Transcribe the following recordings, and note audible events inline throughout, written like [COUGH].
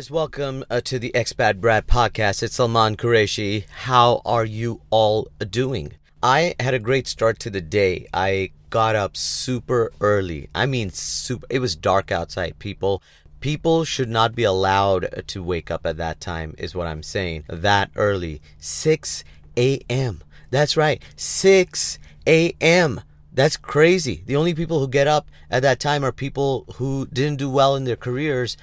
guys, welcome uh, to the Expat Brad podcast. It's Salman Qureshi. How are you all doing? I had a great start to the day. I got up super early. I mean, super. It was dark outside, people. People should not be allowed to wake up at that time, is what I'm saying. That early. 6 a.m. That's right. 6 a.m. That's crazy. The only people who get up at that time are people who didn't do well in their careers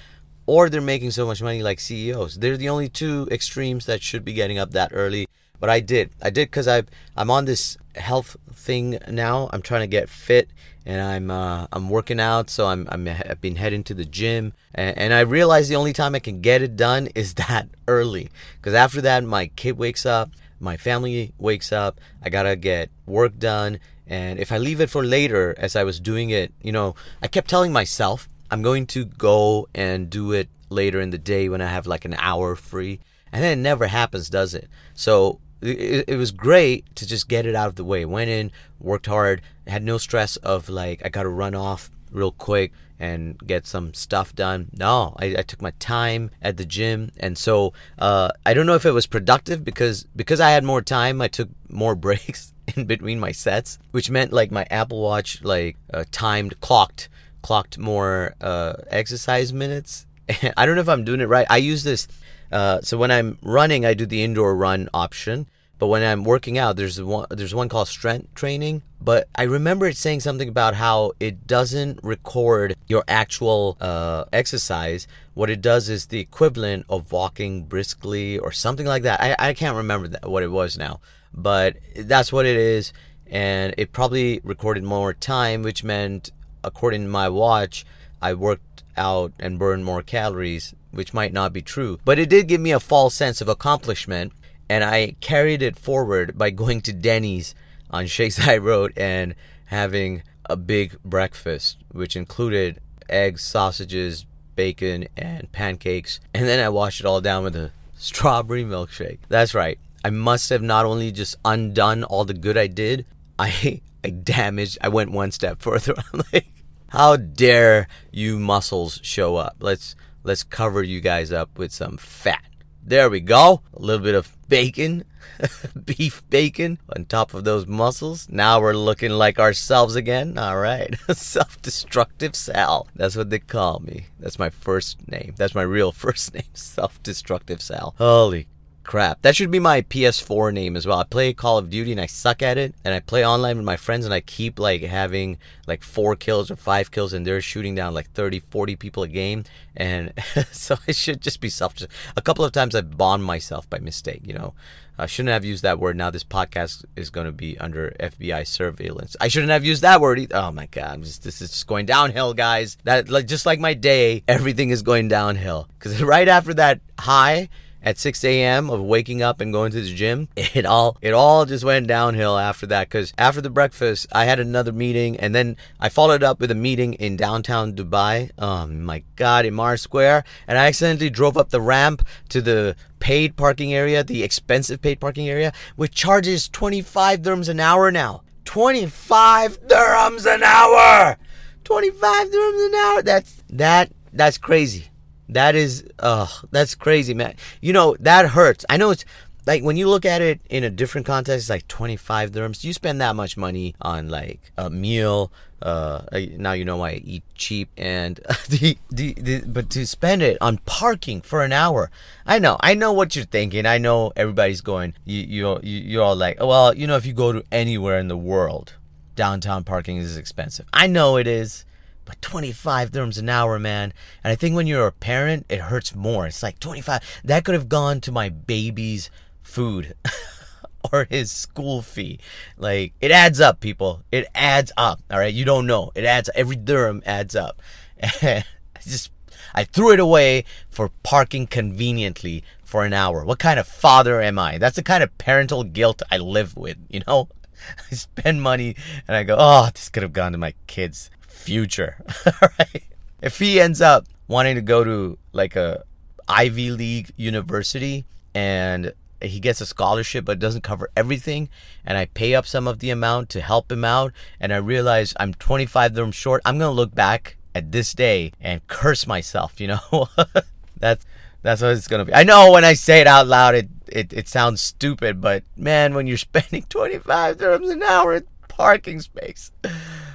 or they're making so much money like CEOs. They're the only two extremes that should be getting up that early. But I did. I did because I I'm on this health thing now. I'm trying to get fit and I'm uh, I'm working out. So I'm, I'm I've been heading to the gym and, and I realize the only time I can get it done [LAUGHS] is that early. Because after that, my kid wakes up, my family wakes up. I gotta get work done. And if I leave it for later, as I was doing it, you know, I kept telling myself I'm going to go and do it later in the day when I have like an hour free. And then it never happens, does it? So it, it was great to just get it out of the way. Went in, worked hard, had no stress of like, I got to run off real quick and get some stuff done. No, I, I, took my time at the gym, and so uh, I don't know if it was productive because because I had more time, I took more [LAUGHS] breaks in between my sets, which meant like my Apple Watch like uh, timed clocked clocked more uh, exercise minutes. [LAUGHS] I don't know if I'm doing it right. I use this. Uh, so when I'm running, I do the indoor run option. But when I'm working out, there's one there's one called strength training. But I remember it saying something about how it doesn't record your actual uh, exercise. What it does is the equivalent of walking briskly or something like that. I, I can't remember that, what it was now, but that's what it is. And it probably recorded more time, which meant according to my watch, I worked out and burned more calories, which might not be true. But it did give me a false sense of accomplishment, and I carried it forward by going to Denny's on Sheikh Zayed Road and having a big breakfast, which included eggs, sausages, bacon, and pancakes. And then I washed it all down with a strawberry milkshake. That's right. I must have not only just undone all the good I did, I [LAUGHS] I damaged. I went one step further. [LAUGHS] I'm like, how dare you muscles show up? Let's let's cover you guys up with some fat. There we go. A little bit of bacon, [LAUGHS] beef bacon on top of those muscles. Now we're looking like ourselves again. All right. [LAUGHS] Self destructive Sal. That's what they call me. That's my first name. That's my real [LAUGHS] first name. Self destructive Sal. Holy crap. That should be my PS4 name as well. I play Call of Duty and I suck at it. And I play online with my friends and I keep like having like four kills or five kills and they're shooting down like 30, 40 people a game. And [LAUGHS] so I should just be self. A couple of times I've bombed myself by mistake, you know. I shouldn't have used that word. Now this podcast is going to be under FBI surveillance. I shouldn't have used that word. Either. Oh my god, just, this is just going downhill, guys. That like just like my day, everything is going downhill. Because [LAUGHS] right after that high, at 6 a.m. of waking up and going to the gym, [LAUGHS] it all it all just went downhill after that. Because after the breakfast, I had another meeting, and then I followed up with a meeting in downtown Dubai. Oh my God, Emaar Square, and I accidentally drove up the ramp to the paid parking area, the expensive paid parking area, which charges 25 dirhams an hour now. 25 dirhams an hour. 25 dirhams an hour. That's that that's crazy. That is, uh, that's crazy, man. You know, that hurts. I know it's like when you look at it in a different context, it's like 25 dirhams. You spend that much money on like a meal. Uh, now you know why I eat cheap and [LAUGHS] the, the, the, but to spend it on parking for an hour. I know, I know what you're thinking. I know everybody's going, you, you, you're all like, well, you know, if you go to anywhere in the world, downtown parking is expensive. I know it is. But 25 dirhams an hour, man. And I think when you're a parent, it hurts more. It's like 25. That could have gone to my baby's food [LAUGHS] or his school fee. Like, it adds up, people. It adds up. All right. You don't know. It adds Every dirham adds up. [LAUGHS] I just, I threw it away for parking conveniently for an hour. What kind of father am I? That's the kind of parental guilt I live with, you know? [LAUGHS] I spend money and I go, oh, this could have gone to my kids future. [LAUGHS] right? If he ends up wanting to go to like a Ivy League university and he gets a scholarship but doesn't cover everything and I pay up some of the amount to help him out and I realize I'm 25 dirhams short, I'm going to look back at this day and curse myself, you know? [LAUGHS] that's That's what it's gonna be. I know when I say it out loud, it it, it sounds stupid, but man, when you're [LAUGHS] spending 25 dirhams an hour at parking space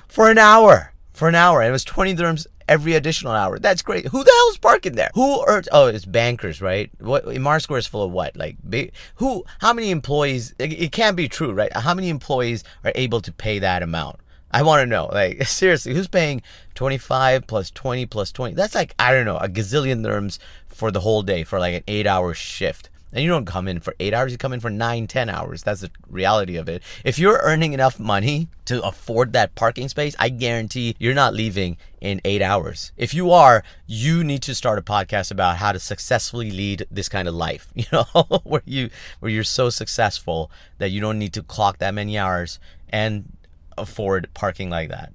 for an hour, for an hour, it was 20 dirhams every additional hour. That's great. Who the hell is parking there? Who earns? Oh, it's bankers, right? What Emaar Square is full of what? Like who? How many employees? It, it can't be true, right? How many employees are able to pay that amount? I want to know. Like [LAUGHS] seriously, who's paying 25 plus 20 plus 20? That's like I don't know, a gazillion dirhams for the whole day for like an 8-hour shift. And you don't come in for eight hours, you come in for nine, ten hours. That's the reality of it. If you're earning enough money to afford that parking space, I guarantee you're not leaving in eight hours. If you are, you need to start a podcast about how to successfully lead this kind of life, [LAUGHS] you know, [LAUGHS] where you where you're so successful that you don't need to clock that many hours and afford parking like that.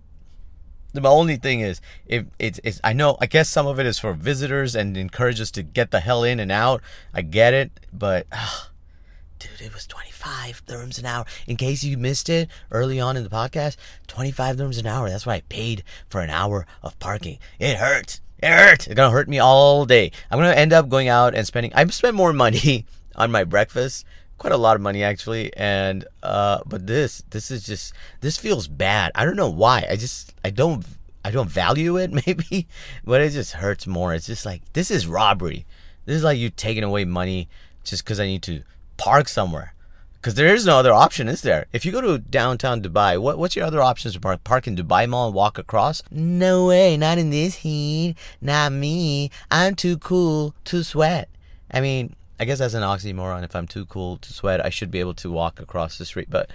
The only thing is, if it's, it's, I know, I guess some of it is for visitors and encourage us to get the hell in and out. I get it, but, ugh, [SIGHS] dude, it was 25 dirhams an hour. In case you missed it early on in the podcast, 25 dirhams an hour. That's why I paid for an hour of parking. It hurts. It hurts. It's gonna hurt me all day. I'm gonna end up going out and spending. I spent more money [LAUGHS] on my breakfast quite a lot of money actually and uh but this this is just this feels bad. I don't know why. I just i don't i don't value it [LAUGHS] maybe but it just hurts more. It's just like this is robbery. This is like you taking away money just because i need to park somewhere. Because there is no other option is there? If you go to downtown dubai what, what's your other options to park? Park in dubai mall and walk across? No way. Not in this heat. Not me. I'm too cool to sweat. I mean I guess that's an oxymoron. If I'm too cool to sweat, I should be able to walk across the street. But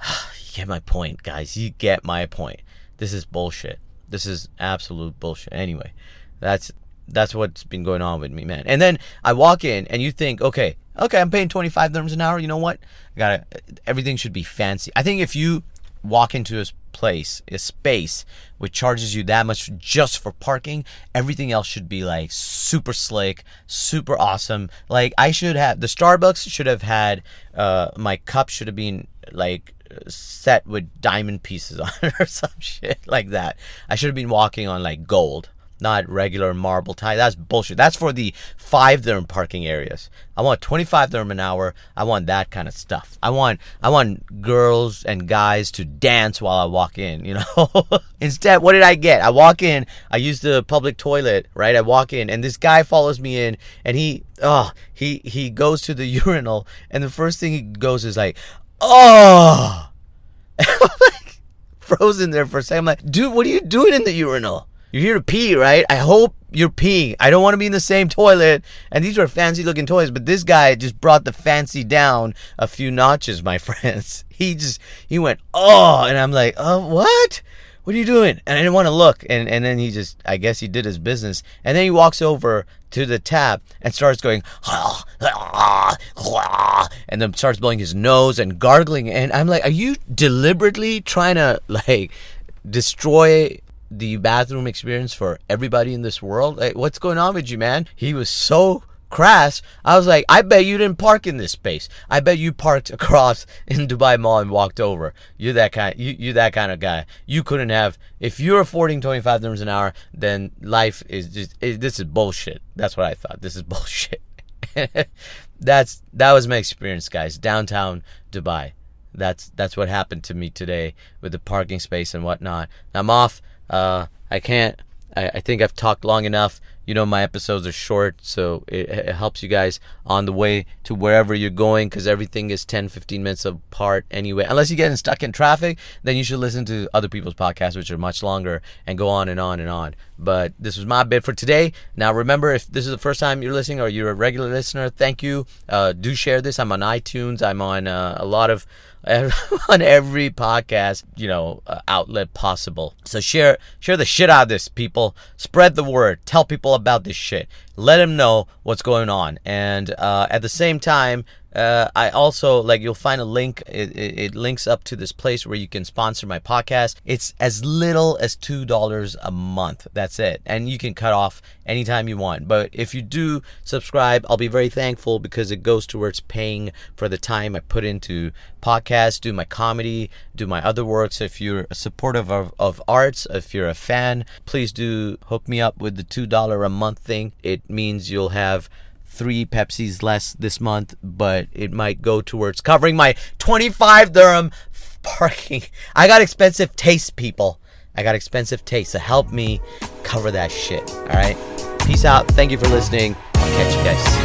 [SIGHS] you get my point, guys. You get my point. This is bullshit. This is absolute bullshit. Anyway, that's that's what's been going on with me, man. And then I walk in, and you think, okay, okay, I'm paying 25 dirhams an hour. You know what? I gotta. Everything should be fancy. I think if you walk into a place, a space which charges you that much just for parking, everything else should be like super slick, super awesome. Like I should have the Starbucks should have had uh my cup should have been like set with diamond pieces [LAUGHS] on it or some shit like that. I should have been walking on like gold not regular marble tile. That's bullshit. That's for the five dirham parking areas. I want 25 dirham an hour. I want that kind of stuff. I want I want girls and guys to dance while I walk in, you know? [LAUGHS] Instead, what did I get? I walk in, I use the public toilet, right? I walk in and this guy follows me in and he oh, he he goes to the [LAUGHS] urinal and the first thing he goes is like, "Oh." [LAUGHS] Like frozen there for a second. I'm like, dude, what are you doing in the urinal? You're here to pee, right? I hope you're peeing. I don't want to be in the same toilet. And these are fancy looking toys, but this guy just brought the fancy down a few notches, my [LAUGHS] friends. He just, he went, oh, and I'm like, oh, what? What are you doing? And I didn't want to look. And, and then he just, I guess he did his business. And then he walks over to the tap and starts going, ah, ah, ah, and then starts blowing his nose and gargling. And I'm like, are you deliberately trying to like destroy the bathroom experience for everybody in this world. Like, what's going on with you, man? He was so crass. I was like, I bet you didn't park in this space. I bet you parked [LAUGHS] across in Dubai Mall and walked over. You're that kind. You you that kind of guy. You couldn't have. If you're affording 25 dirhams an hour, then life is just. It, this is bullshit. That's what I thought. This is [LAUGHS] bullshit. that's that was my experience, guys. Downtown Dubai. That's that's what happened to me today with the parking space and whatnot. I'm off. Uh, I can't. I, I think I've talked long enough. You know, my episodes are short, so it, it helps you guys on the way to wherever you're going because everything is 10, 15 minutes apart anyway. Unless you're getting stuck in traffic, then you should listen to other people's podcasts, which are much longer and go on and on and on. But this was my bit for today. Now, remember, if this is the first time you're listening or you're a regular listener, thank you. Uh, do share this. I'm on iTunes, I'm on uh, a lot of [LAUGHS] on every podcast, you know, uh, outlet possible. So share share the shit out of this, people. Spread the word. Tell people about this shit. Let them know what's going on. And uh, at the same time, uh, I also like you'll find a link. It, it, it, links up to this place where you can sponsor my podcast. It's as little as two dollars a month. That's it, and you can cut off anytime you want. But if you do subscribe, I'll be very thankful because it goes towards paying for the time I put into podcasts, do my comedy, do my other works. If you're supportive of, of arts, if you're a fan, please do hook me up with the two dollar a month thing. It means you'll have three Pepsis less this month, but it might go towards covering my 25 dirham parking. [LAUGHS] I got expensive taste, people. I got expensive taste. So help me cover that shit. All right. Peace out. Thank you for listening. I'll catch you guys